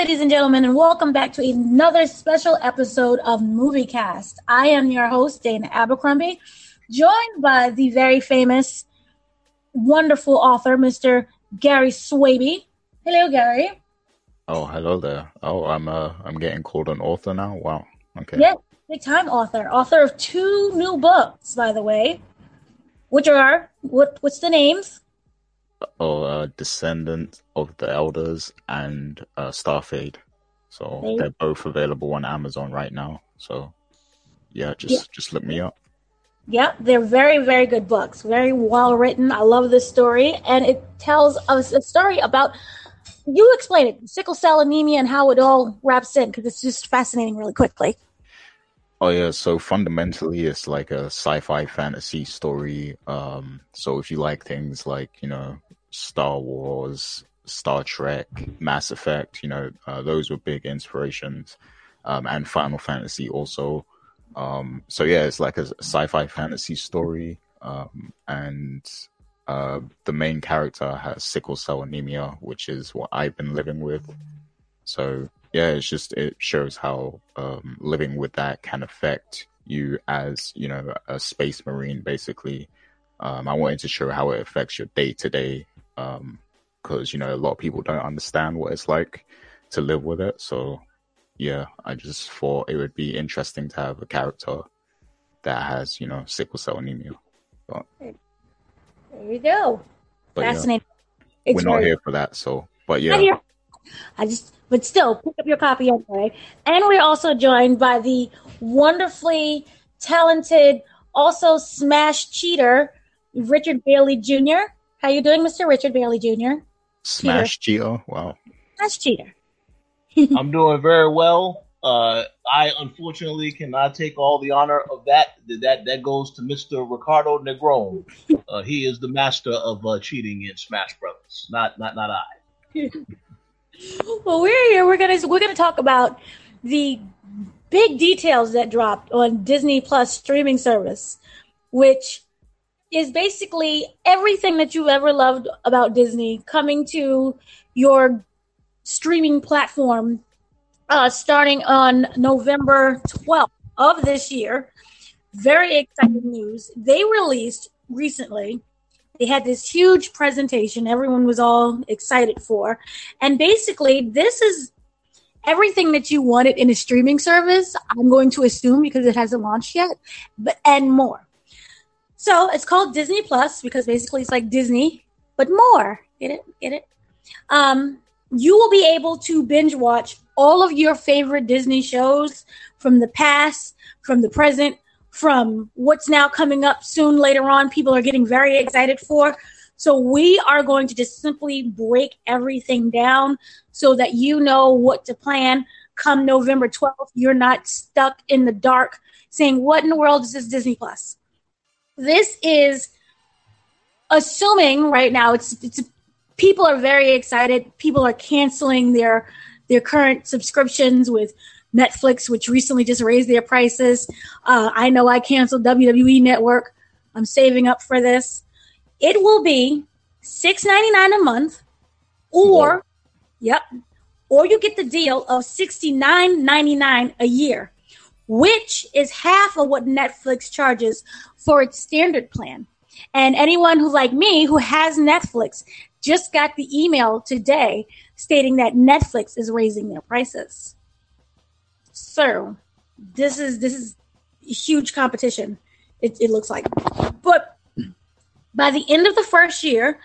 ladies and gentlemen, and welcome back to another special episode of Movie Cast. I am your host, Dana Abercrombie, joined by the very famous, wonderful author, Mr. Gary Swaby. Hello, Gary. Oh, hello there. Oh, I'm uh, I'm getting called an author now. Wow. Okay. Yeah, big time author. Author of two new books, by the way, which are what? What's the names? Or uh, Descendant of the Elders and uh, Starfade. So They- they're both available on Amazon right now. So yeah, just Yeah. just look me up. Yep, they're very, very good books. Very well written. I love this story, and it tells us a story about. You explain it, sickle cell anemia, and how it all wraps in, because it's just fascinating, really quickly. Oh yeah, so fundamentally it's like a sci-fi fantasy story. Um so if you like things like, you know, Star Wars, Star Trek, Mass Effect, you know, uh, those were big inspirations. Um and Final Fantasy also. Um so yeah, it's like a sci-fi fantasy story. Um and uh the main character has sickle cell anemia, which is what I've been living with. So yeah, it's just it shows how um, living with that can affect you as you know a space marine. Basically, um, I wanted to show how it affects your day to day because you know a lot of people don't understand what it's like to live with it. So yeah, I just thought it would be interesting to have a character that has you know sickle cell anemia. But, There you go. but yeah, fascinating. we're not here for that. So but yeah. I just, but still, pick up your copy anyway. And we're also joined by the wonderfully talented, also smash cheater, Richard Bailey Jr. How you doing, Mr. Richard Bailey Jr.? Smash cheater. Wow. Smash cheater. I'm doing very well. Uh, I unfortunately cannot take all the honor of that. That that goes to Mr. Ricardo Negron. Uh, he is the master of uh, cheating in Smash Brothers. Not not not I. Well, we're here. We're gonna we're gonna talk about the big details that dropped on Disney Plus streaming service, which is basically everything that you ever loved about Disney coming to your streaming platform, uh, starting on November twelfth of this year. Very exciting news. They released recently. They had this huge presentation. Everyone was all excited for. And basically, this is everything that you wanted in a streaming service. I'm going to assume because it hasn't launched yet, but and more. So it's called Disney Plus because basically it's like Disney, but more. Get it? Get it? Um, you will be able to binge watch all of your favorite Disney shows from the past, from the present, from what's now coming up soon later on. People are getting very excited for. So we are going to just simply break everything down so that you know what to plan come November 12th. You're not stuck in the dark saying, What in the world is this Disney Plus? This is assuming right now it's it's people are very excited. People are canceling their their current subscriptions with Netflix, which recently just raised their prices. Uh, I know I canceled WWE Network. I'm saving up for this. It will be six ninety nine a month, or yep, or you get the deal of sixty nine ninety nine a year, which is half of what Netflix charges for its standard plan. And anyone who, like me, who has Netflix, just got the email today stating that Netflix is raising their prices. So this is this is huge competition. It, it looks like, but by the end of the first year,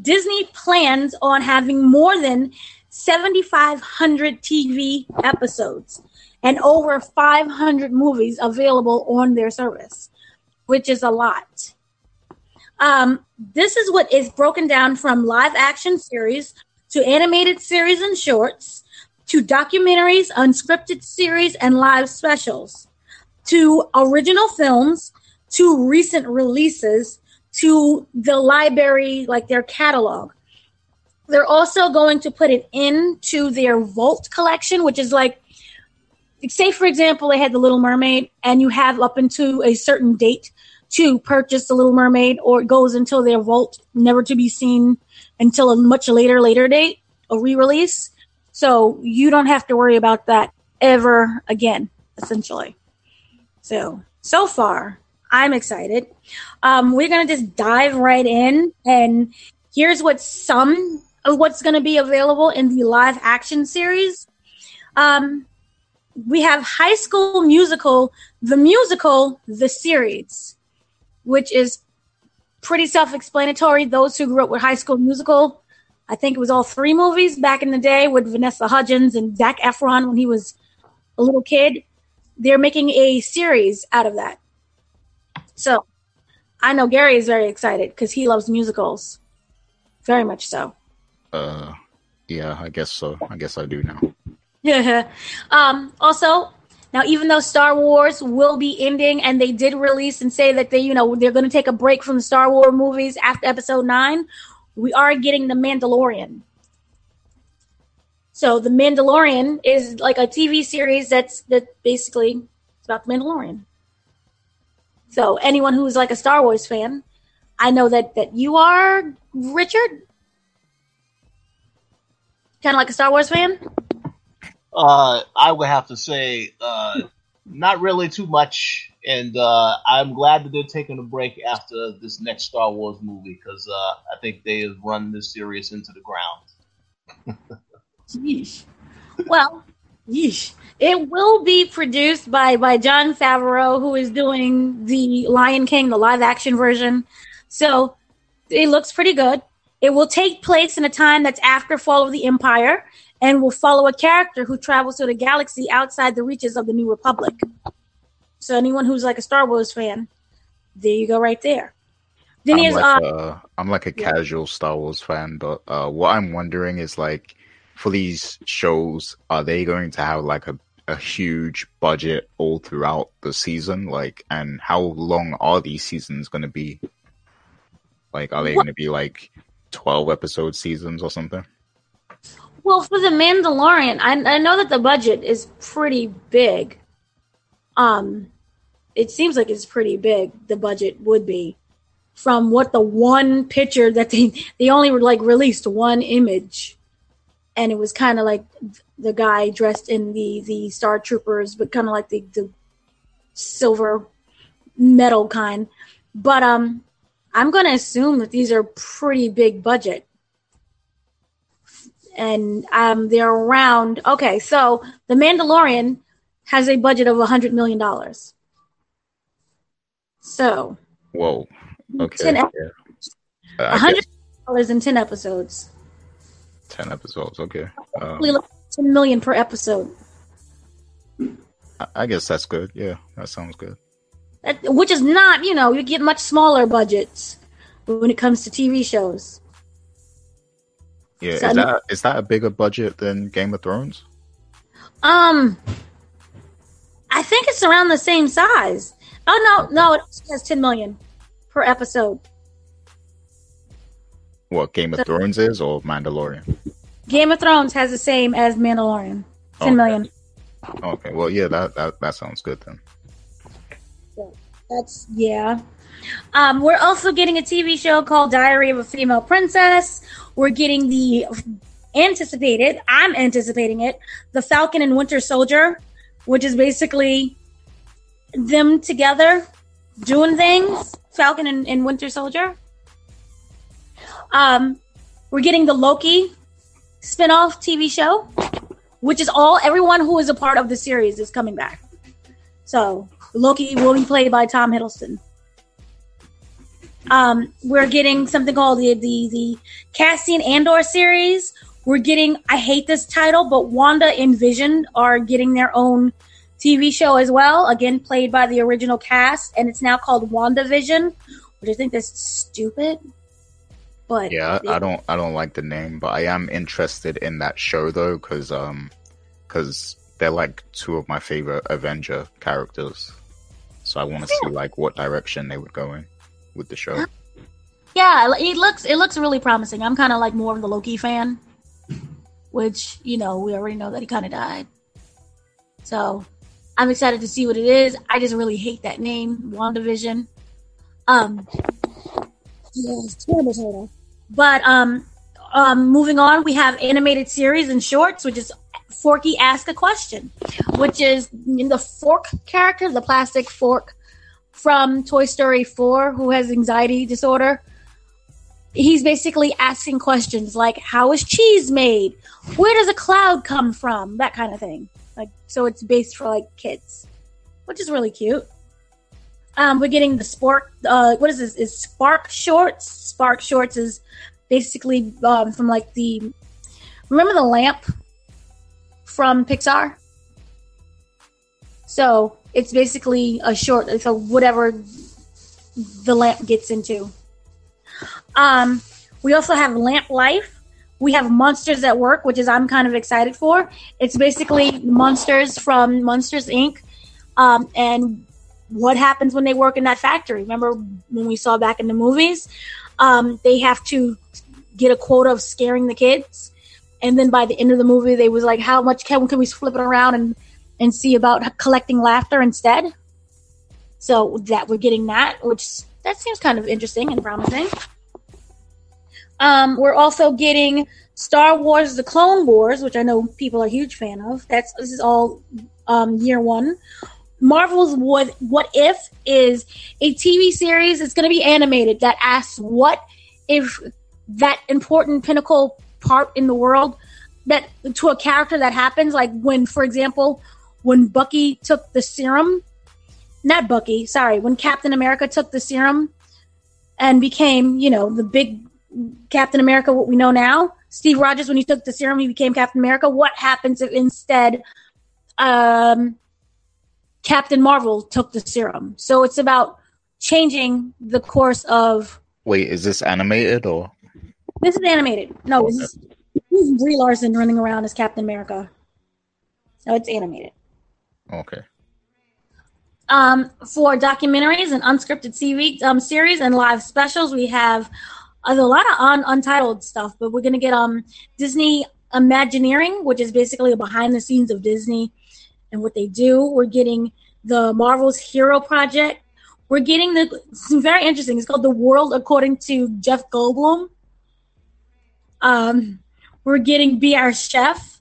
Disney plans on having more than 7,500 TV episodes and over 500 movies available on their service, which is a lot. Um, this is what is broken down from live action series to animated series and shorts to documentaries, unscripted series, and live specials to original films to recent releases to the library, like their catalog. They're also going to put it into their Vault collection, which is like, say, for example, they had The Little Mermaid, and you have up into a certain date to purchase The Little Mermaid, or it goes until their Vault, never to be seen until a much later, later date, a re release. So you don't have to worry about that ever again, essentially. So, so far, I'm excited. Um, we're going to just dive right in and here's what some of what's going to be available in the live action series. Um, we have High School Musical, the musical, the series, which is pretty self-explanatory. Those who grew up with High School Musical, I think it was all three movies back in the day with Vanessa Hudgens and Zac Efron when he was a little kid. They're making a series out of that. So I know Gary is very excited because he loves musicals, very much so. Uh, yeah, I guess so. I guess I do now. Yeah. um, also, now even though Star Wars will be ending, and they did release and say that they, you know, they're going to take a break from the Star Wars movies after Episode Nine, we are getting the Mandalorian. So the Mandalorian is like a TV series that's that basically it's about the Mandalorian. So anyone who's like a Star Wars fan, I know that that you are, Richard, kind of like a Star Wars fan. Uh, I would have to say, uh, not really too much, and uh, I'm glad that they're taking a break after this next Star Wars movie because uh, I think they have run this series into the ground. Yeesh. Well, yeesh. It will be produced by by Jon Favreau, who is doing the Lion King, the live action version. So it looks pretty good. It will take place in a time that's after Fall of the Empire and will follow a character who travels to the galaxy outside the reaches of the New Republic. So anyone who's like a Star Wars fan, there you go, right there. Then I'm like, uh, a, I'm like a yeah. casual Star Wars fan, but uh, what I'm wondering is like, for these shows, are they going to have like a, a huge budget all throughout the season? Like, and how long are these seasons going to be? Like, are they going to be like 12 episode seasons or something? Well, for the Mandalorian, I, I know that the budget is pretty big. Um, it seems like it's pretty big. The budget would be from what the one picture that they they only like released one image, and it was kind of like the guy dressed in the the Star Troopers, but kind of like the the silver metal kind. But um, I'm gonna assume that these are pretty big budget and um, they're around. Okay, so the Mandalorian has a budget of a hundred million dollars. So Whoa. Okay. ten yeah. a hundred dollars in ten episodes. 10 episodes. Okay. Um, like ten million per episode, I, I guess that's good. Yeah, that sounds good. that, which is not you know you get much smaller budgets when it comes to TV shows. Yeah, So- is that is that a bigger budget than Game of Thrones? Um, I think it's around the same size. Oh no, no, it has ten million per episode. What Game of Thrones is or Mandalorian? Game of Thrones has the same as Mandalorian, ten Okay. million. Okay, well, yeah, that that, that sounds good then. That's yeah. Um, we're also getting a TV show called Diary of a Female Princess. We're getting the anticipated, I'm anticipating it, the Falcon and Winter Soldier, which is basically them together doing things. Falcon and, and Winter Soldier. Um, we're getting the Loki spin-off TV show, which is all everyone who is a part of the series is coming back. So Loki will be played by Tom Hiddleston. Um, we're getting something called the the the Cassian Andor series. We're getting I hate this title, but Wanda and Vision are getting their own TV show as well. Again, played by the original cast, and it's now called WandaVision, which I think is stupid. But Yeah, I, I don't I don't like the name, but I am interested in that show though, because um, because they're like two of my favorite Avenger characters, so I want to see like what direction they would go in with the show. Yeah, it looks it looks really promising. I'm kind of like more of the Loki fan, which you know we already know that he kind of died. So I'm excited to see what it is. I just really hate that name, WandaVision. Um. But um, um, moving on, we have animated series and shorts, which is Forky Ask a Question, which is in the fork character, the plastic fork from Toy Story 4, who has anxiety disorder. He's basically asking questions like, How is cheese made? Where does a cloud come from? That kind of thing. Like, so it's based for like kids, which is really cute. Um, we're getting the Spark. Uh, what is this? Is Spark Shorts? Spark Shorts is basically um, from like the. Remember the lamp from Pixar? So it's basically a short. So whatever the lamp gets into. Um, we also have Lamp Life. We have Monsters at Work, which is I'm kind of excited for. It's basically monsters from Monsters Inc. Um, and what happens when they work in that factory. Remember when we saw back in the movies? Um, they have to get a quota of scaring the kids. And then by the end of the movie, they was like, how much can, can we flip it around and, and see about collecting laughter instead? So that we're getting that, which that seems kind of interesting and promising. Um, we're also getting Star Wars: The Clone Wars, which I know people are huge fan of. That's this is all um, year one. Marvel's What What If is a TV series. It's going to be animated that asks what if that important pinnacle part in the world that to a character that happens, like when, for example, when Bucky took the serum, not Bucky, sorry, when Captain America took the serum and became, you know, the big Captain America, what we know now. Steve Rogers, when he took the serum, he became Captain America. What happens if instead um, Captain Marvel took the serum? So it's about changing the course of. Wait, is this animated or? This is animated. No, this is, this is Brie Larson running around as Captain America. No, it's animated. Okay. Um, for documentaries and unscripted um, series and live specials, we have a lot of un- untitled stuff, but we're gonna get um Disney Imagineering, which is basically behind the scenes of Disney and what they do. We're getting the Marvel's Hero Project. We're getting the very interesting. It's called The World According to Jeff Goldblum. Um, we're getting Be Our Chef,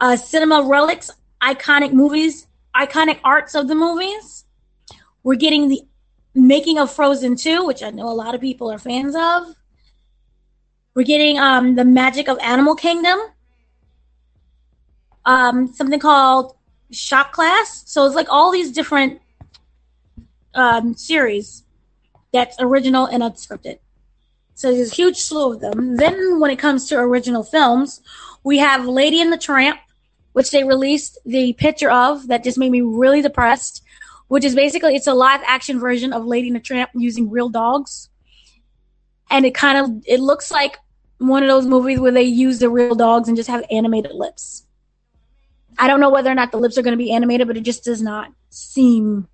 uh, Cinema Relics, iconic movies, iconic arts of the movies. We're getting the making of Frozen 2, which I know a lot of people are fans of. We're getting um, the magic of Animal Kingdom. Um, something called Shop Class. So it's like all these different um, series that's original and unscripted. So there's a huge slew of them. Then when it comes to original films, we have Lady and the Tramp, which they released the picture of that just made me really depressed, which is basically it's a live action version of Lady and the Tramp using real dogs. And it kind of it looks like one of those movies where they use the real dogs and just have animated lips. I don't know whether or not the lips are going to be animated, but it just does not seem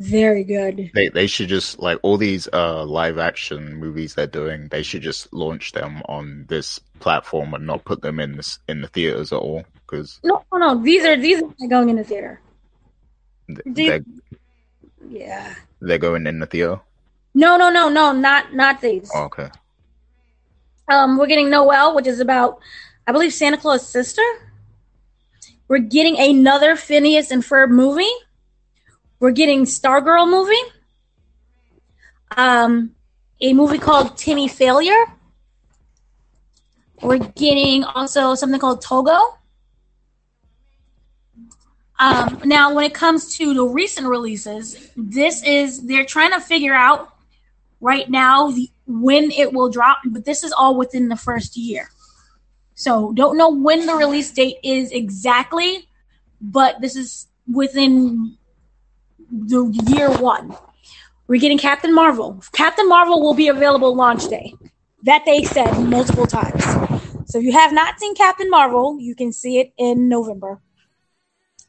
very good. They they should just like all these uh live action movies they're doing. They should just launch them on this platform and not put them in this in the theaters at all. Because no, no, no, these are these are going in the theater. They're, yeah, they're going in the theater. No, no, no, no, not not these. Oh, okay. Um, we're getting Noelle, which is about, I believe, Santa Claus' sister. We're getting another Phineas and Ferb movie. We're getting Stargirl movie. Um, a movie called Timmy Failure. We're getting also something called Togo. Um, now, when it comes to the recent releases, this is they're trying to figure out right now the, when it will drop, but this is all within the first year. So, don't know when the release date is exactly, but this is within the year one. We're getting Captain Marvel. Captain Marvel will be available launch day. That they said multiple times. So if you have not seen Captain Marvel, you can see it in November.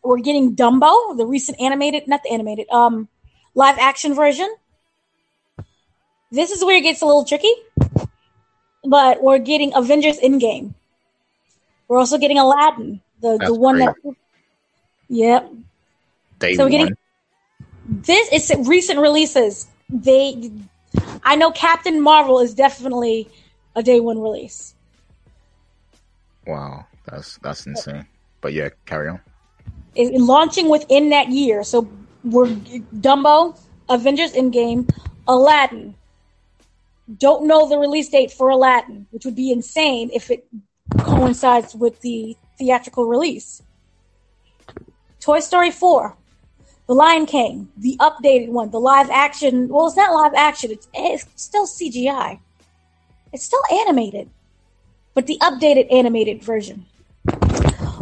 We're getting Dumbo, the recent animated, not the animated, um, live action version. This is where it gets a little tricky, but we're getting Avengers Endgame. We're also getting Aladdin, the That's the one great. that. Yep. Day So we're getting- one. This is recent releases. They, I know Captain Marvel is definitely a day one release. Wow, that's that's insane. But yeah, carry on. Is launching within that year. So we're Dumbo, Avengers Endgame, Aladdin. Don't know the release date for Aladdin, which would be insane if it coincides with the theatrical release. Toy Story 4, The Lion King, the updated one, the live action. Well, it's not live action, it's, it's still CGI. It's still animated, but the updated animated version.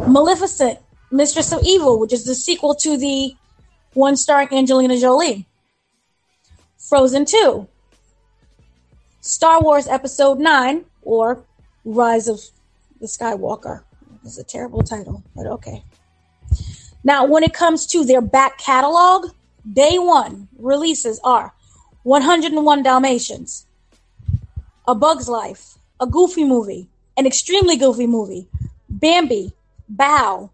Maleficent, Mistress of Evil, which is the sequel to the one starring Angelina Jolie. Frozen 2. Star Wars Episode 9, or Rise of the Skywalker. It's a terrible title, but okay. Now, when it comes to their back catalog, day one releases are 101 Dalmatians, A Bug's Life, a Goofy movie, an extremely goofy movie, Bambi, Bao,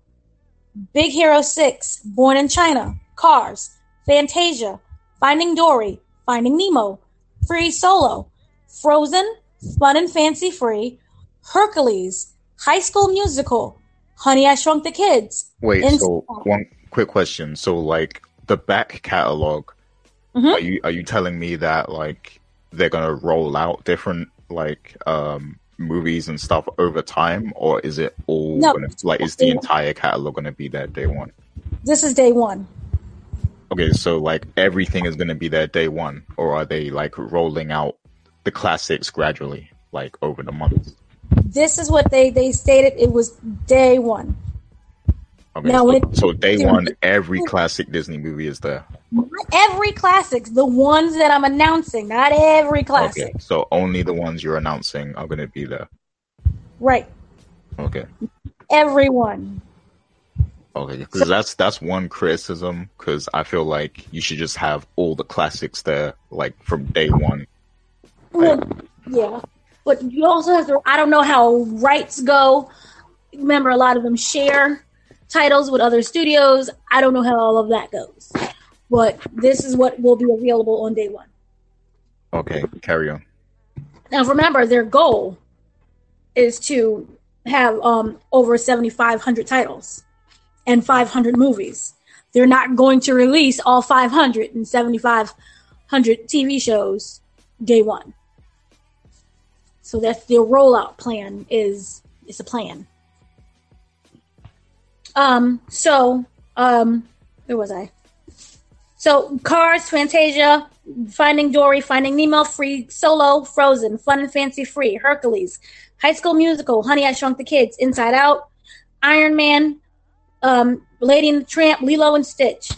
Big Hero 6, Born in China, Cars, Fantasia, Finding Dory, Finding Nemo, Free Solo, Frozen, Fun and Fancy Free, Hercules, High School Musical, Honey, I Shrunk the Kids. Wait, so one quick question. So like the back catalog, Mhm. are you are you telling me that like they're gonna roll out different like um movies and stuff over time, or is it all No. gonna like is the entire catalog gonna be there day one? This is day one. Okay, so like everything is gonna be there day one, or are they like rolling out the classics gradually, like over the months? This is what they, they stated it was day one. Okay, Now, so, it- so day one, every classic Disney movie is there. Not every classics, the ones that I'm announcing, not every classic. Okay, so only the ones you're announcing are gonna be there. Right. Okay. Everyone. Okay, because that's that's one criticism. Because I feel like you should just have all the classics there, like from day one. Well, yeah. But you also have to, I don't know how rights go. Remember, a lot of them share titles with other studios. I don't know how all of that goes. But this is what will be available on day one. Okay, carry on. Now, remember, their goal is to have um, over 7,500 titles and 500 movies. They're not going to release all 500 and 7,500 TV shows day one. So that's their rollout plan is is a plan. Um. So, um, where was I? So, Cars, Fantasia, Finding Dory, Finding Nemo, Free Solo, Frozen, Fun and Fancy Free, Hercules, High School Musical, Honey I Shrunk the Kids, Inside Out, Iron Man, um, Lady and the Tramp, Lilo and Stitch,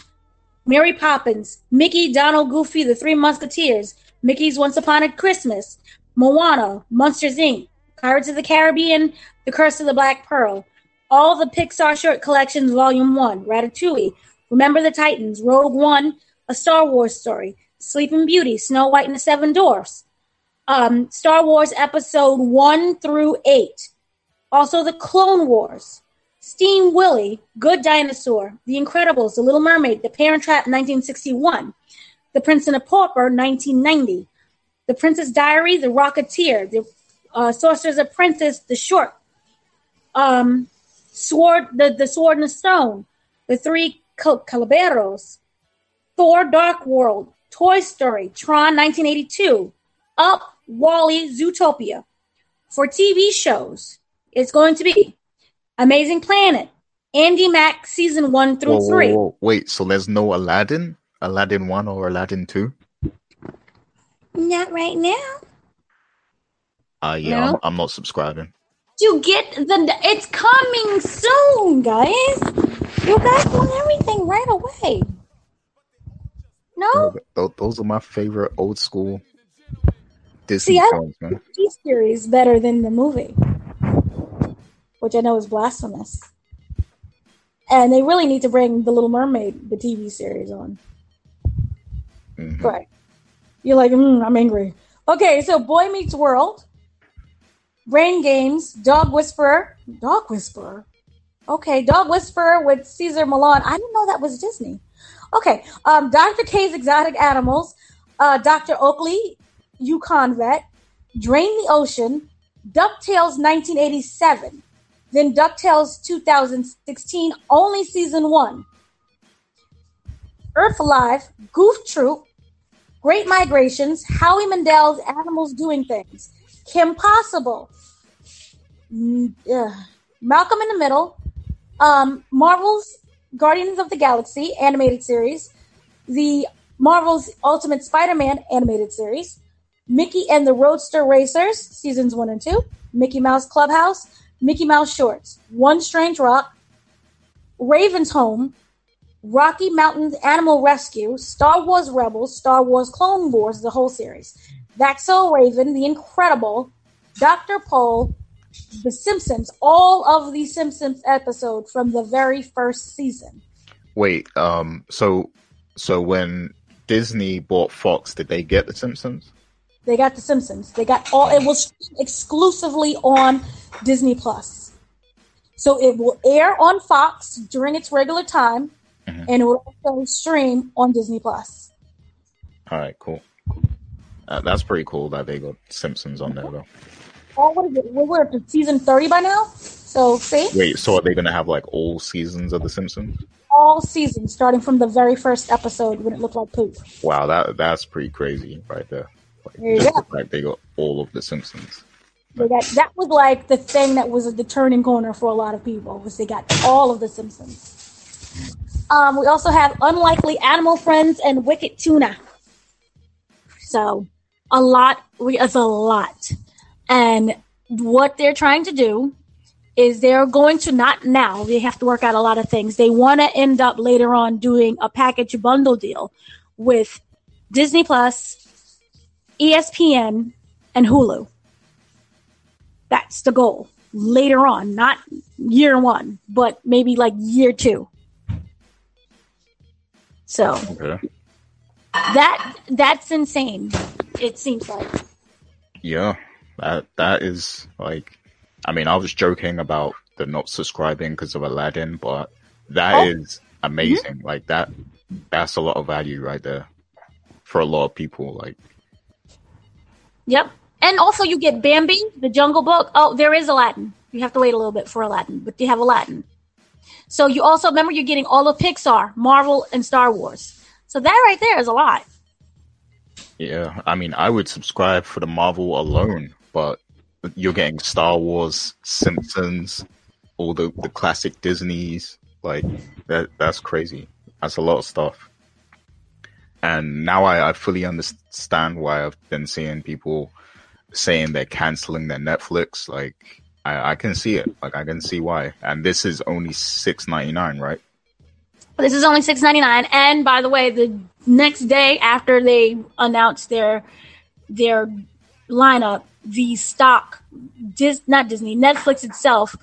Mary Poppins, Mickey, Donald, Goofy, The Three Musketeers, Mickey's Once Upon a Christmas, Moana, Monsters Inc., Pirates of the Caribbean, The Curse of the Black Pearl, all the Pixar short collections, Volume 1, Ratatouille, Remember the Titans, Rogue One, A Star Wars Story, Sleeping Beauty, Snow White and the Seven Dwarfs, um, Star Wars Episode 1 through 8, also the Clone Wars, Steam Willie, Good Dinosaur, The Incredibles, The Little Mermaid, The Parent Trap 1961, The Prince and the Pauper 1990, The Princess Diary, The Rocketeer, The uh, Sorcerer's Apprentice, The Short, um, Sword, the, the Sword and the Stone, The Three Cal- Calaberos, Thor Dark World, Toy Story, Tron 1982, Up, WALL-E, Zootopia. For TV shows, it's going to be Amazing Planet, Andy Mack season one through Whoa, whoa, three. whoa. Wait, so there's no Aladdin? Aladdin one or Aladdin two? Not right now. Uh yeah, No. I'm, I'm not subscribing. You get the. It's coming soon, guys. You guys want everything right away. No, Those, those are my favorite old school Disney See, I- films, man. TV series better than the movie, which I know is blasphemous. And they really need to bring The Little Mermaid, the TV series, on. Mhm. Right. You're like, mm, I'm angry. Okay, so Boy Meets World, Brain Games, Dog Whisperer, Dog Whisperer. Okay, Dog Whisperer with Cesar Millan. I didn't know that was Disney. Okay, um, Dr. K's Exotic Animals, uh, Dr. Oakley, Yukon Vet, Drain the Ocean, DuckTales 1987, Then DuckTales 2016, only season one. Earth Alive, Goof Troop, Great Migrations, Howie Mandel's Animals Doing Things, Kim Possible, mm, Malcolm in the Middle, um, Marvel's Guardians of the Galaxy animated series, the Marvel's Ultimate Spider-Man animated series, Mickey and the Roadster Racers seasons one and two, Mickey Mouse Clubhouse, Mickey Mouse Shorts, One Strange Rock, Raven's Home, Rocky Mountain Animal Rescue, Star Wars Rebels, Star Wars Clone Wars, the whole series, That's So Raven, The Incredible, Dr. Pol, The Simpsons, all of the Simpsons episodes from the very first season. Wait, um, so so when Disney bought Fox, did they get The Simpsons? They got The Simpsons. They got all. It was exclusively on Disney Plus, so it will air on Fox during its regular time, Mhm. and it will also stream on Disney Plus. All right, cool. Uh, that's pretty cool that they got Simpsons on there though. Oh, what is it? We're, up to season thirty by now. So see, Wait, so are they gonna have like all seasons of The Simpsons? all seasons starting from the very first episode when it looked like poop. Wow, that that's pretty crazy right there. Like, There you just go. the fact they got all of The Simpsons. They got that was like the thing that was the turning corner for a lot of people was they got all of the Simpsons. Um, we also have Unlikely Animal Friends and Wicked Tuna. So a lot, we it's a lot, and what they're trying to do is they're going to not now they have to work out a lot of things. They want to end up later on doing a package bundle deal with Disney Plus, ESPN, and Hulu. That's the goal later on, not year one, but maybe like year two. So Okay. that that's insane. It seems like Yeah, that that is like. I mean, I was joking about the not subscribing because of Aladdin, but that oh. is Oh. amazing. Mm-hmm. Like that, that's a lot of value right there for a lot of people. Like, Yep. And also you get Bambi, the Jungle Book. Oh, there is Aladdin. You have to wait a little bit for Aladdin, but you have Aladdin. So you also remember you're getting all of Pixar, Marvel, and Star Wars. So that right there is a lot. yeah, I mean, I would subscribe for the Marvel alone, but you're getting Star Wars, Simpsons, all the the classic Disney's. Like that, that's crazy. That's a lot of stuff. And now I, I fully understand why I've been seeing people saying they're canceling their Netflix. Like I, I can see it. Like I can see why. And this is only six ninety nine, right? This is only six ninety nine. And by the way, the next day after they announced their their lineup, the stock, Dis, not Disney, Netflix itself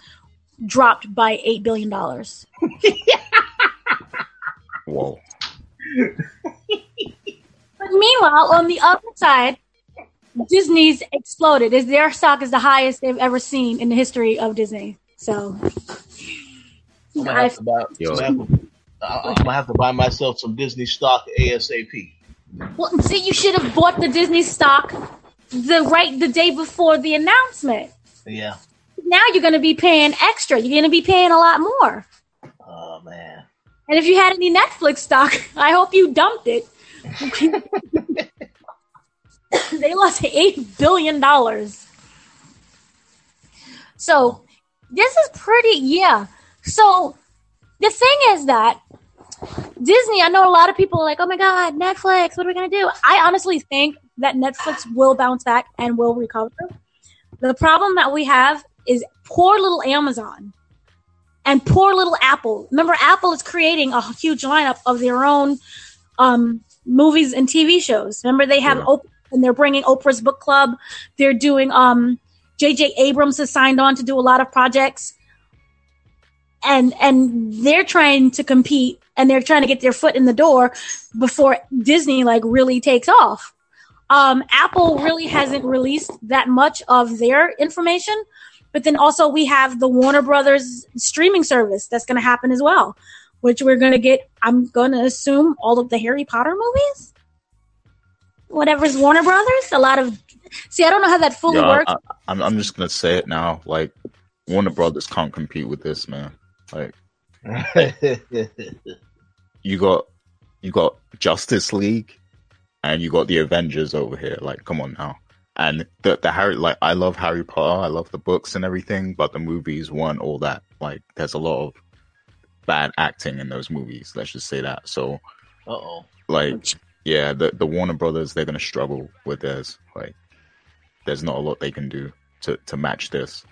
dropped by eight billion dollars. Whoa. But meanwhile, on the other side, Disney's exploded. Is their stock is the highest they've ever seen in the history of Disney. So I'm gonna have to buy, Yo. I'm gonna have to- I'm gonna have to buy myself some Disney stock ASAP. well, see, you should have bought the Disney stock the right the day before the announcement. Yeah. Now you're going to be paying extra. You're going to be paying a lot more. Oh man. And if you had any Netflix stock, I hope you dumped it. they lost eight billion dollars. So this is pretty, yeah. So the thing is that Disney, I know a lot of people are like, oh my God, Netflix, what are we going to do? I honestly think that Netflix will bounce back and will recover. The problem that we have is poor little Amazon and poor little Apple. Remember, Apple is creating a huge lineup of their own um, movies and TV shows. Remember, they have Yeah. Oprah and they're bringing Oprah's book club. They're doing um, J.J. Abrams has signed on to do a lot of projects, and and they're trying to compete and they're trying to get their foot in the door before Disney like really takes off. Um, Apple really hasn't released that much of their information, but then also we have the Warner Brothers streaming service that's going to happen as well, which we're going to get. I'm going to assume all of the Harry Potter movies, whatever's Warner Brothers. A lot of see, I don't know how that fully Yeah, works. I, I'm I'm just gonna say it now. Like Warner Brothers can't compete with this, man. Like you got you got Justice League and you got the Avengers over here. Like, come on now. And the the Harry like I love Harry Potter, I love the books and everything, but the movies weren't all that. Like there's a lot of bad acting in those movies, let's just say that. So oh. Like yeah, the the Warner Brothers they're gonna struggle with theirs. Like there's not a lot they can do to, to match this.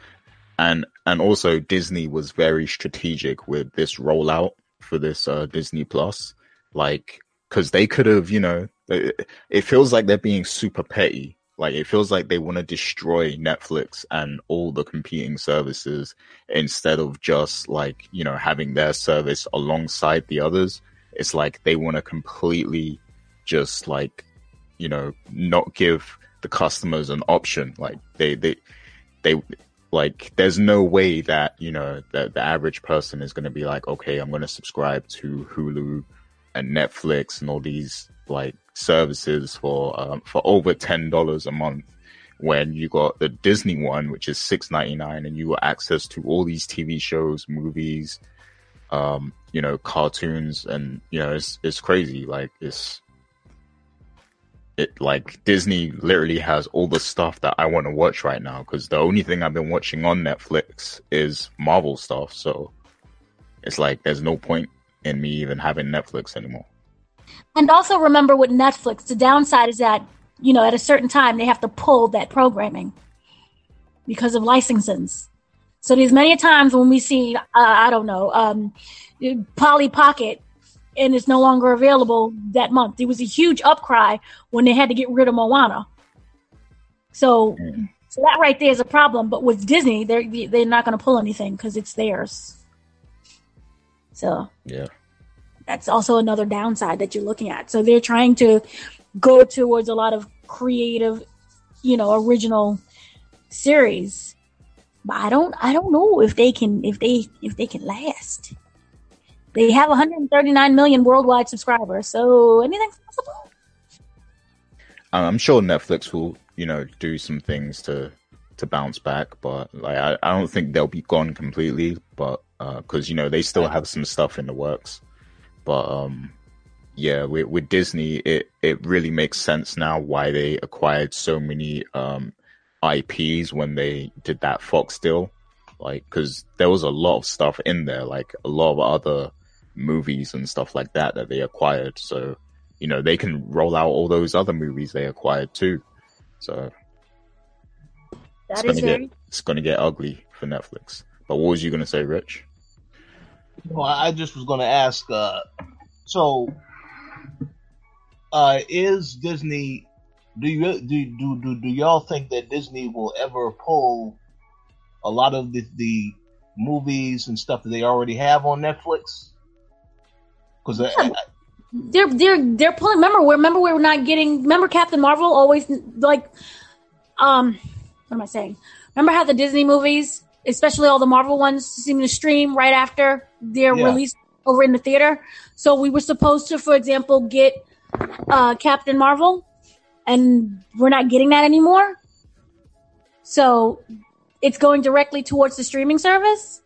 And and also Disney was very strategic with this rollout for this uh, Disney Plus, like because they could have, you know, it, it feels like they're being super petty. Like it feels like they want to destroy Netflix and all the competing services instead of just like you know having their service alongside the others. It's like they want to completely just like you know not give the customers an option. Like they they they like there's no way that you know that the average person is going to be like okay i'm going to subscribe to hulu and netflix and all these like services for um, for over ten dollars a month when you got the disney one which is six ninety nine and you got access to all these tv shows movies um you know cartoons and you know it's it's crazy like it's it like Disney literally has all the stuff that I want to watch right now because the only thing I've been watching on Netflix is Marvel stuff. So it's like there's no point in me even having Netflix anymore. And also remember with Netflix, the downside is that you know at a certain time they have to pull that programming because of licenses. So there's many times when we see uh, I don't know um, Polly Pocket and it's no longer available that month. It was a huge upcry when they had to get rid of Moana. So, mm. so that right there is a problem. But with Disney, they're they're not going to pull anything because it's theirs. So yeah, that's also another downside that you're looking at. So they're trying to go towards a lot of creative, you know, original series. But I don't I don't know if they can if they if they can last. They have 139 million worldwide subscribers, so anything's possible. I'm sure Netflix will, you know, do some things to to bounce back, but like I, I don't think they'll be gone completely. But because uh, you know they still have some stuff in the works, but um, yeah, with, with Disney, it it really makes sense now why they acquired so many um IPs when they did that Fox deal, like because there was a lot of stuff in there, like a lot of other movies and stuff like that that they acquired. So, you know, they can roll out all those other movies they acquired too. So that it's gonna get it's gonna get ugly for Netflix. But what was you gonna say, Rich? Well, I just was gonna ask. Uh, so, uh, is Disney? Do you do, do do do y'all think that Disney will ever pull a lot of the, the movies and stuff that they already have on Netflix? Because yeah. they're they're they're pulling. Remember, remember we are not getting. Remember Captain Marvel always like, um, what am I saying? Remember how the Disney movies, especially all the Marvel ones, seem to stream right after they're yeah. released over in the theater. So we were supposed to, for example, get uh, Captain Marvel, and we're not getting that anymore. So it's going directly towards the streaming service.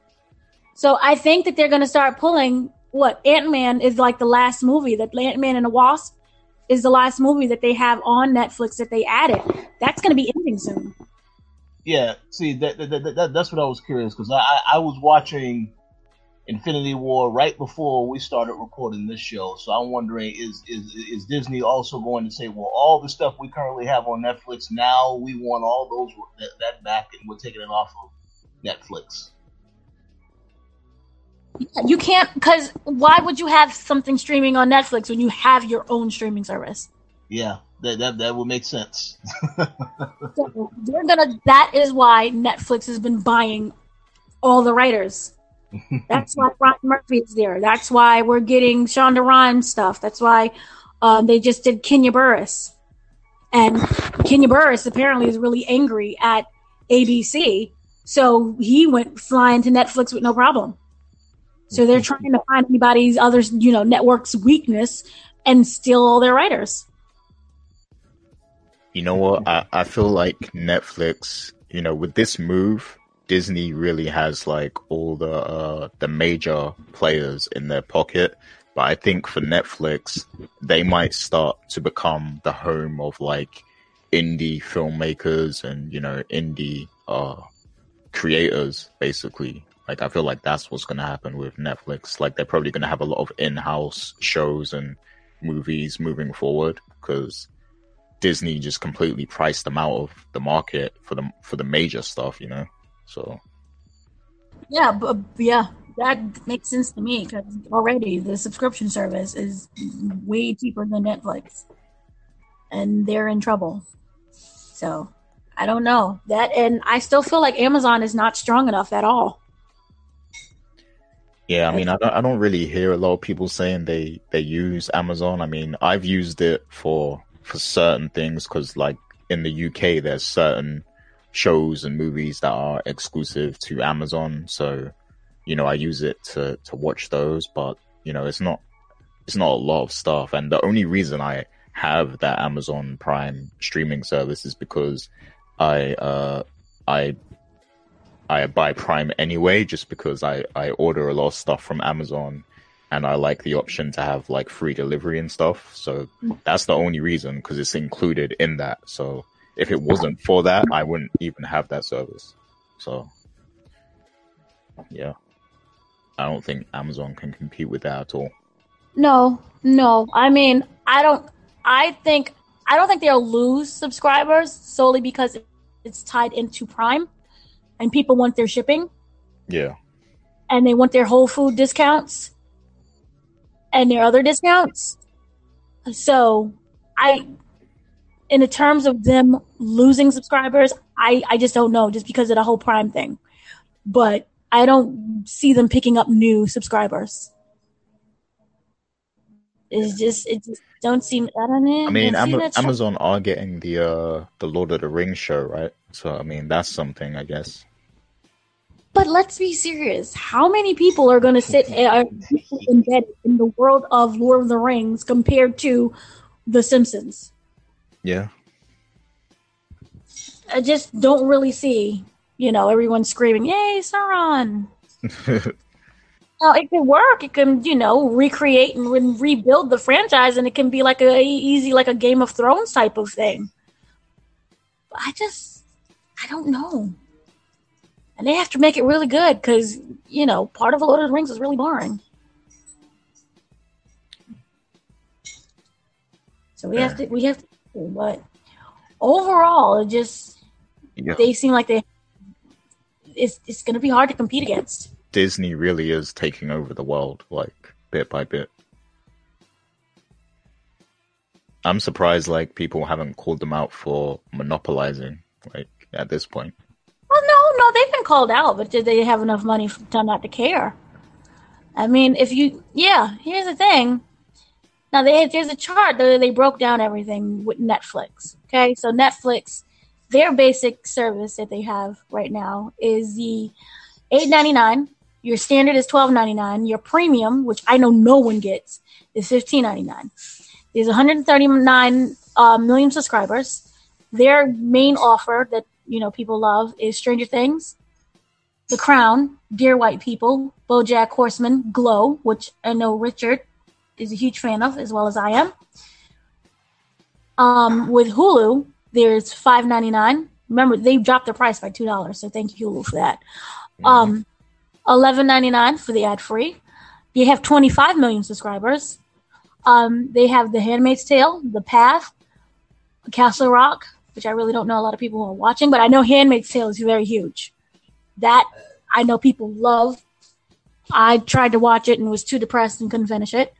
So I think that they're going to start pulling what Ant Man is like the last movie that Ant Man and the Wasp is the last movie that they have on Netflix that they added. That's going to be ending soon. Yeah, see that, that, that, that that's what I was curious because I, I was watching Infinity War right before we started recording this show, so I'm wondering is is is Disney also going to say, well, all the stuff we currently have on Netflix now we want all those that, that back and we're taking it off of Netflix. You can't because why would you have something streaming on Netflix when you have your own streaming service? Yeah, that that, that would make sense. so they're gonna. That is why Netflix has been buying all the writers. That's why Ryan Murphy is there. That's why we're getting Shonda Rhimes stuff. That's why um, they just did Kenya Barris, and Kenya Barris apparently is really angry at ABC, so he went flying to Netflix with no problem. So they're trying to find anybody's other, you know, network's weakness and steal all their writers. You know what? I, I feel like Netflix, you know, with this move, Disney really has like all the uh, the major players in their pocket. But I think for Netflix, they might start to become the home of like indie filmmakers and you know indie uh, creators, basically. Like I feel like that's what's gonna happen with Netflix. Like they're probably gonna have a lot of in-house shows and movies moving forward because Disney just completely priced them out of the market for the for the major stuff, you know. So yeah, but yeah, that makes sense to me because already the subscription service is way cheaper than Netflix, and they're in trouble. So I don't know that, and I still feel like Amazon is not strong enough at all. Yeah, I mean, I don't, I don't really hear a lot of people saying they they use Amazon. I mean, I've used it for for certain things because, like in the UK, there's certain shows and movies that are exclusive to Amazon. So, you know, I use it to to watch those, but you know, it's not it's not a lot of stuff. And the only reason I have that Amazon Prime streaming service is because I uh I I buy Prime anyway, just because I, I order a lot of stuff from Amazon and I like the option to have like free delivery and stuff. So mm. that's the only reason because it's included in that. So if it wasn't for that, I wouldn't even have that service. So yeah, I don't think Amazon can compete with that at all. No, no. I mean, I don't, I think, I don't think they'll lose subscribers solely because it's tied into Prime and people want their shipping Yeah. and they want their whole food discounts and their other discounts. So I in the terms of them losing subscribers, I, I just don't know just because of the whole prime thing. But I don't see them picking up new subscribers. It's just it just don't seem I don't know. I mean, Am- Amazon are getting the uh the Lord of the Rings show, right? So I mean, that's something, I guess. But let's be serious. How many people are going to sit uh, people embedded in the world of Lord of the Rings compared to The Simpsons? Yeah. I just don't really see, you know, everyone screaming, "Yay, Sauron!" Now it can work. It can, you know, recreate and re- rebuild the franchise, and it can be like a easy, like a Game of Thrones type of thing. But I just, I don't know. And they have to make it really good because, you know, part of the Lord of the Rings is really boring. So we have to, we have to, but overall, it just yeah. they seem like they, it's it's going to be hard to compete against. Disney really is taking over the world, like bit by bit. I'm surprised, like people haven't called them out for monopolizing, like at this point. They've been called out, but did they have enough money to not to care? I mean, if you, yeah, here's the thing. Now they there's a chart that they broke down everything with Netflix. Okay, so Netflix, their basic service that they have right now is the eight ninety nine. Your standard is twelve ninety nine. Your premium, which I know no one gets, is fifteen ninety nine. There's 139 uh, million subscribers. Their main offer that you know people love is Stranger Things, The Crown, Dear White People, BoJack Horseman, Glow, which I know Richard is a huge fan of, as well as I am. Um, with Hulu, there's five ninety nine. Remember, they dropped the price by two dollars, so thank you Hulu for that. Um, eleven ninety nine for the ad free. They have twenty five million subscribers. Um, they have The Handmaid's Tale, The Path, Castle Rock, which I really don't know a lot of people who are watching, but I know Handmaid's Tale is very huge. That I know people love. I tried to watch it and was too depressed and couldn't finish it.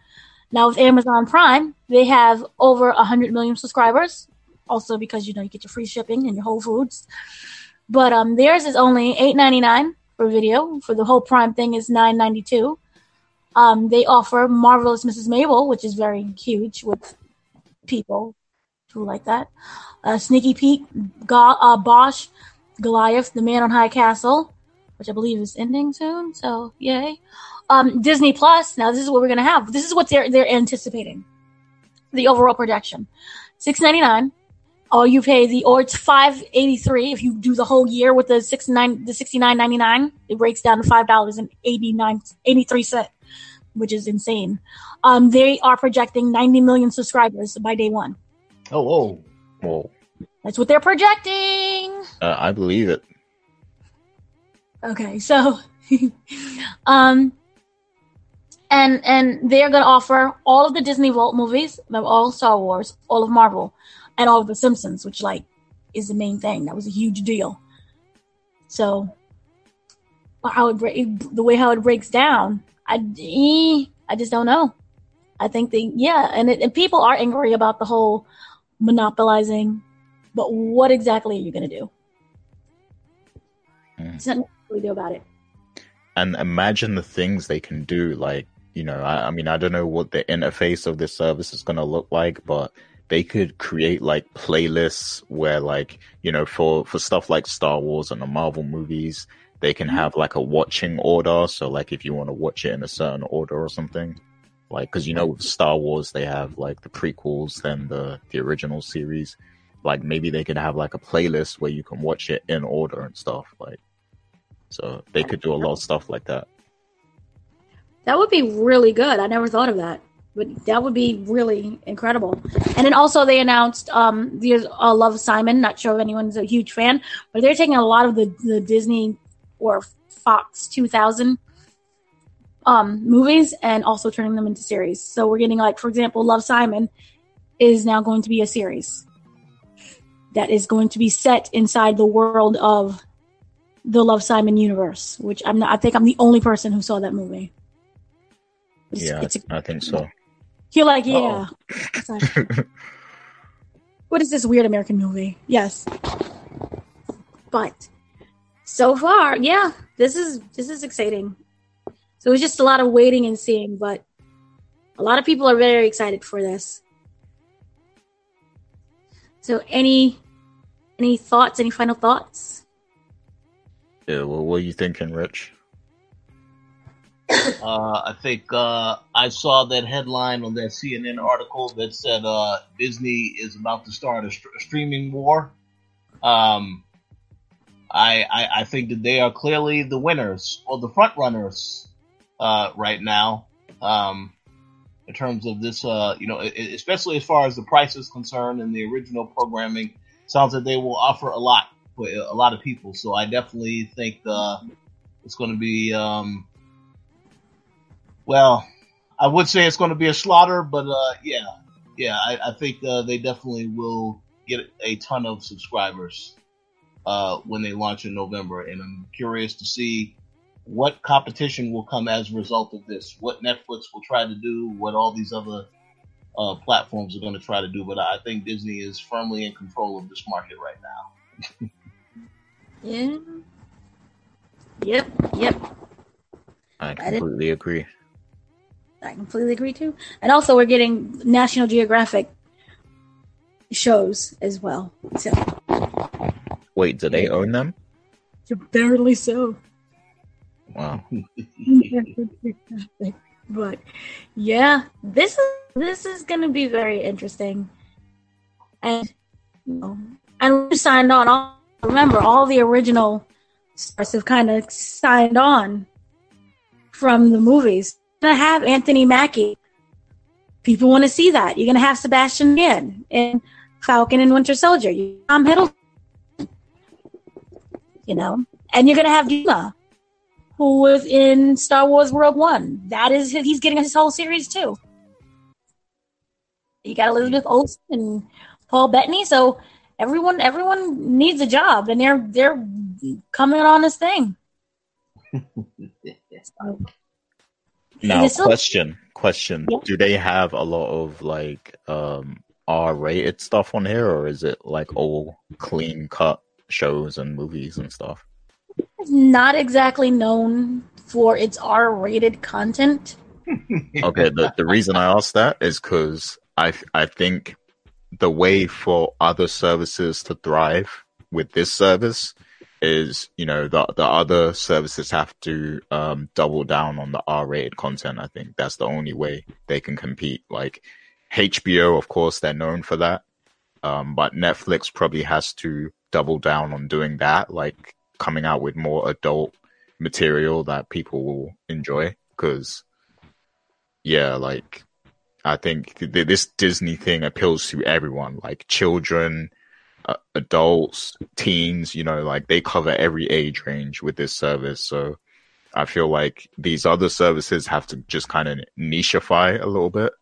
Now with Amazon Prime, they have over 100 million subscribers, also because you know you get your free shipping and your Whole Foods. But um, theirs is only 8.99 for video. For the whole Prime thing is 9.92. Um, they offer Marvelous Mrs. Maisel, which is very huge with people who like that. Uh, Sneaky Pete, Go- uh, Bosch, Goliath, The Man on High Castle, which I believe is ending soon. So yay. Um, Disney Plus. Now this is what we're gonna have. This is what they're they're anticipating. The overall projection: six ninety nine. or you pay the or it's five eighty three if you do the whole year with the sixty nine the sixty nine ninety nine. It breaks down to five dollars and eighty nine eighty three cent, which is insane. Um, they are projecting ninety million subscribers by day one. Oh, whoa. Well, That's what they're projecting. uh, I believe it. Okay, so um and and they're gonna offer all of the Disney Vault movies, all Star Wars, all of Marvel, and all of the Simpsons, which like is the main thing. That was a huge deal. So how it break, the way how it breaks down, I eh, I just don't know. I think they yeah, and, it, and people are angry about the whole monopolizing, but what exactly are you gonna do? Mm. There's nothing we do about it. and imagine the things they can do like you know I, I mean i don't know what the interface of this service is going to look like but they could create like playlists where like you know for for stuff like star wars and the marvel movies they can have like a watching order so like if you want to watch it in a certain order or something like because you know with star wars they have like the prequels then the the original series like maybe they could have like a playlist where you can watch it in order and stuff like so they could do a lot of stuff like that That would be really good. I never thought of that, but that would be really incredible. And then also they announced um the uh, Love Simon. Not sure if anyone's a huge fan, but they're taking a lot of the the Disney or Fox 2000 um movies and also turning them into series. So we're getting like, for example, Love Simon is now going to be a series that is going to be set inside the world of the Love Simon universe, which I'm not. I think I'm the only person who saw that movie. It's- yeah it's a- i think so you're like, yeah. What is this weird American movie? Yes, but so far, yeah, this is this is exciting. So it's just a lot of waiting and seeing, but a lot of people are very excited for this. So any any thoughts? Any final thoughts? yeah well, what are you thinking rich Uh, I think uh, I saw that headline on that CNN article that said uh, Disney is about to start a, str- a streaming war. Um, I, I I think that they are clearly the winners or the front runners uh, right now um, in terms of this. Uh, you know, especially as far as the price is concerned and the original programming, sounds like they will offer a lot for a lot of people. So I definitely think uh, it's going to be. Um, well, I would say it's going to be a slaughter, but uh, yeah, yeah, I, I think uh, they definitely will get a ton of subscribers uh, when they launch in November, and I'm curious to see what competition will come as a result of this. What Netflix will try to do, what all these other uh, platforms are going to try to do, but I think Disney is firmly in control of this market right now. Yeah. Yep. Yep. i I completely agree I completely agree too. And also, we're getting National Geographic shows as well. So wait do they own them apparently so. Wow but yeah, this is this is to be very interesting. And you know, and we signed on. All, remember, all the original stars have kind of signed on from the movies. You're gonna have Anthony Mackie, people want to see that. You're to have Sebastian Stan in Falcon and Winter Soldier. You Tom Hiddleston, you know, and you're to have Dima who was in Star Wars Rogue One. That is, he's getting his whole series too. You got Elizabeth Olsen and Paul Bettany, so everyone, everyone needs a job, and they're they're coming on this thing. So, now Is it question question Yeah. do they have a lot of like um r-rated stuff on here or is it like all clean cut shows and movies and stuff not exactly known for its R-rated content. okay the, the reason i asked that is because i i think the way for other services to thrive with this service is you know the the other services have to um double down on the r-rated content i think. That's the only way they can compete. Like hbo of course they're known for that Um, but Netflix probably has to double down on doing that, like coming out with more adult material that people will enjoy. Because, yeah, like I think th- this Disney thing appeals to everyone, like children, uh, adults, teens. You know, like they cover every age range with this service. So I feel like these other services have to just kind of nicheify a little bit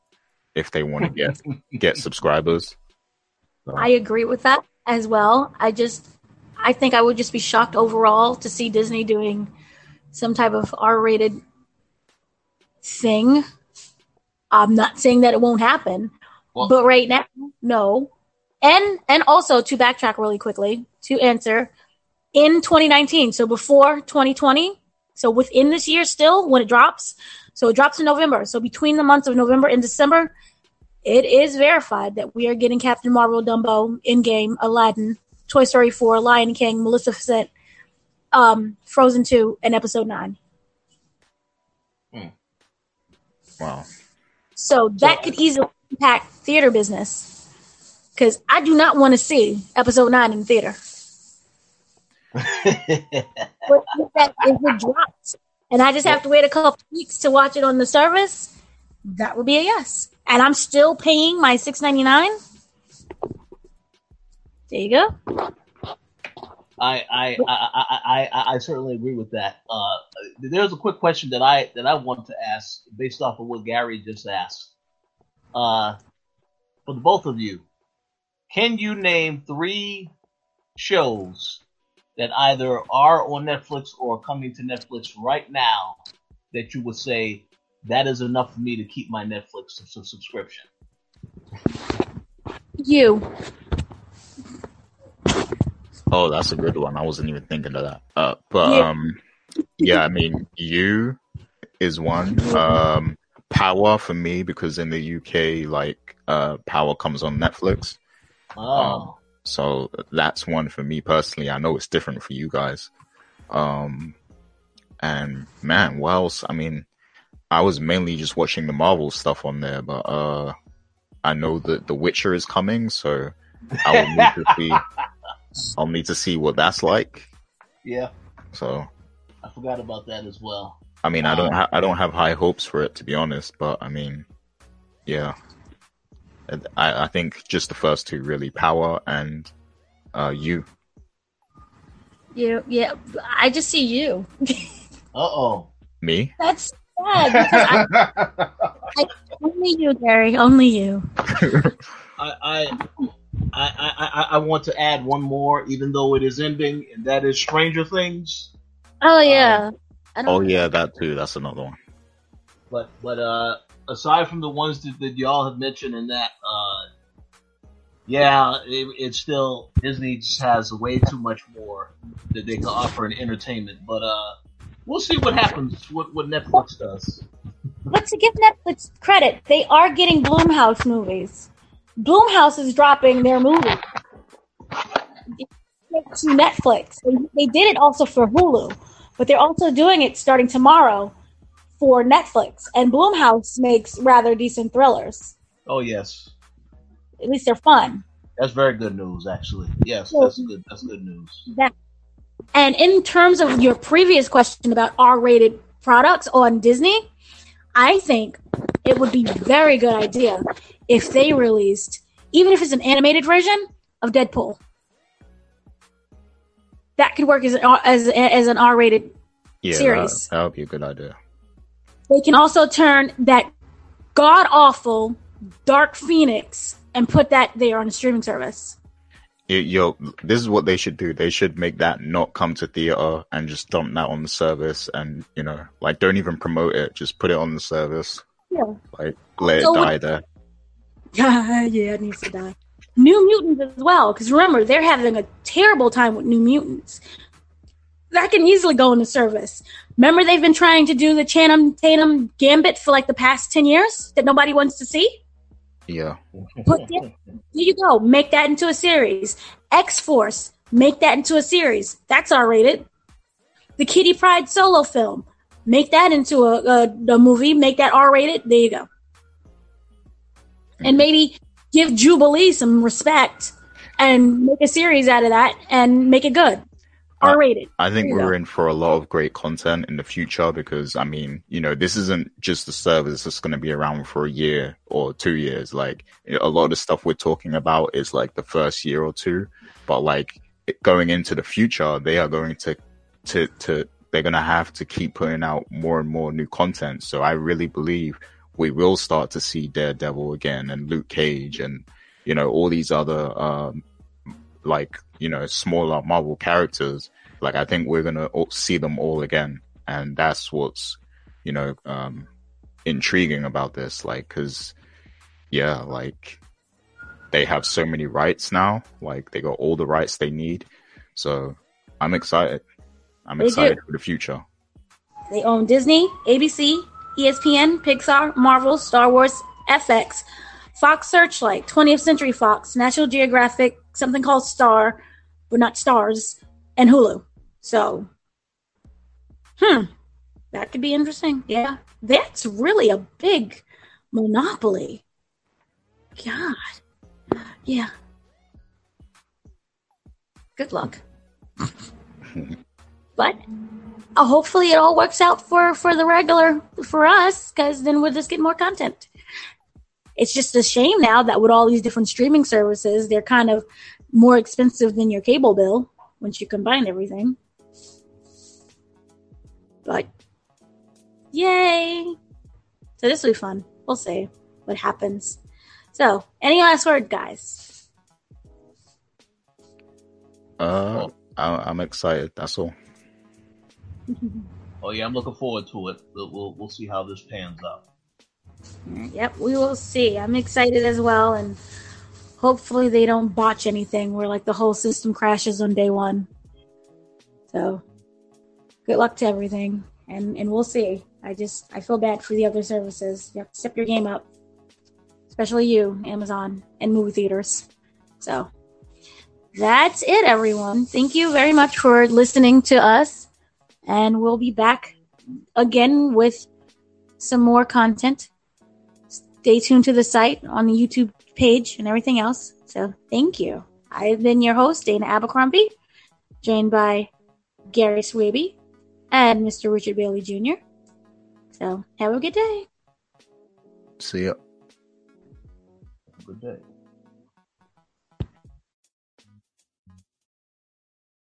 if they want to get get subscribers. So. I agree with that as well. I just I think I would just be shocked overall to see Disney doing some type of R-rated thing. I'm not saying that it won't happen, well, but right now, no. And and also to backtrack really quickly to answer in 2019, so before 2020, so within this year still when it drops, so it drops in November. So between the months of November and December, it is verified that we are getting Captain Marvel, Dumbo, Endgame, Aladdin, Toy Story 4, Lion King, Maleficent, um, Frozen 2, and Episode 9. Hmm. Wow. So that so, could easily impact theater business. Because I do not want to see Episode 9 in theater. but if, that, if it drops and I just have to wait a couple weeks to watch it on the service, that would be a yes. And I'm still paying my six ninety nine. There you go. I I, I I, I, I certainly agree with that. Uh, there's a quick question that I that I want to ask based off of what Gary just asked. Uh, for the both of you, can you name three shows that either are on Netflix or coming to Netflix right now that you would say that is enough for me to keep my Netflix subscription? You. Oh, that's a good one. I wasn't even thinking of that. Uh, but yeah. um, yeah, I mean, you is one. Um, Power for me because in the UK, like, uh, Power comes on Netflix. Oh. Um, so that's one for me personally. I know it's different for you guys. Um, and man, what else? I mean, I was mainly just watching the Marvel stuff on there, but uh, I know that The Witcher is coming, so I will need to see. I'll need to see what that's like. Yeah. So. I forgot about that as well. I mean, um, I don't, ha- I don't have high hopes for it to be honest, but I mean, yeah. I, I think just the first two really, Power and uh, you. You, yeah. I just see you. uh oh. Me? That's sad I, I, only you, Gary. Only you. I, I, I, I, I want to add one more, even though it is ending, and that is Stranger Things. Oh yeah. Um, oh yeah, that too. That's another one. But but uh, aside from the ones that, that y'all have mentioned, in that uh, yeah, it, it's still Disney just has way too much more that they can offer in entertainment. But uh, we'll see what happens. What what Netflix does. But to give Netflix credit, they are getting Blumhouse movies. Blumhouse is dropping their movie to Netflix. They, they did it also for Hulu, but they're also doing it starting tomorrow for Netflix. And Blumhouse makes rather decent thrillers. Oh yes, at least they're fun. That's very good news, actually. Yes, that's good. That's good news. That, and in terms of your previous question about R-rated products on Disney, I think it would be very good idea if they released, even if it's an animated version of Deadpool. That could work as an, as as an R-rated yeah, series. That, that would be a good idea. They can also turn that god awful Dark Phoenix and put that there on a streaming service. Yo, this is what they should do. They should make that not come to theater and just dump that on the service, and you know, like don't even promote it. Just put it on the service. Yeah, like let so it die there. Yeah, yeah, it needs to die. New Mutants as well, because remember they're having a terrible time with New Mutants. That can easily go into service. Remember they've been trying to do the Channing Tatum Gambit for like the past ten years that nobody wants to see. Yeah. Put there you go. Make that into a series. X Force. Make that into a series. That's R rated. The Kitty Pryde solo film. Make that into a, a, a movie. Make that R rated. There you go. And maybe give Jubilee some respect and make a series out of that and make it good. R rated. I think we're go. in for a lot of great content in the future because I mean, you know, this isn't just a service that's going to be around for a year or two years. Like a lot of the stuff we're talking about is like the first year or two, but like going into the future, they are going to to to they're going to have to keep putting out more and more new content. So I really believe we will start to see Daredevil again and Luke Cage and you know all these other um like you know smaller Marvel characters. Like I think we're gonna see them all again, and that's what's you know um intriguing about this. Like, cause yeah, like they have so many rights now. Like they got all the rights they need. So I'm excited. I'm They do. excited for the future. They own Disney, ABC, ESPN, Pixar, Marvel, Star Wars, FX, Fox Searchlight, 20th Century Fox, National Geographic, something called Star, but not Stars, and Hulu. So, hmm, that could be interesting. Yeah, that's really a big monopoly. God. Yeah. Good luck. but uh, hopefully it all works out for for the regular for us because then we'll just get more content. It's just a shame now that with all these different streaming services they're kind of more expensive than your cable bill once you combine everything. But yay! So this will be fun. We'll see what happens. So any last word guys? Uh, I, I'm excited. That's all. Oh yeah, I'm looking forward to it. We'll we'll, we'll see how this pans out. Yep, we will see. I'm excited as well, and hopefully they don't botch anything where like the whole system crashes on day one. So, good luck to everything, and and we'll see. I just I feel bad for the other services. You have to step your game up, especially you, Amazon and movie theaters. So. That's it, everyone. Thank you very much for listening to us. And we'll be back again with some more content stay tuned to the site on the YouTube page and everything else. So thank you. I've been your host, Dana Abercrombie, joined by Gary Swaby and Mr. Richard Bailey Jr. So have a good day. See ya. Good day.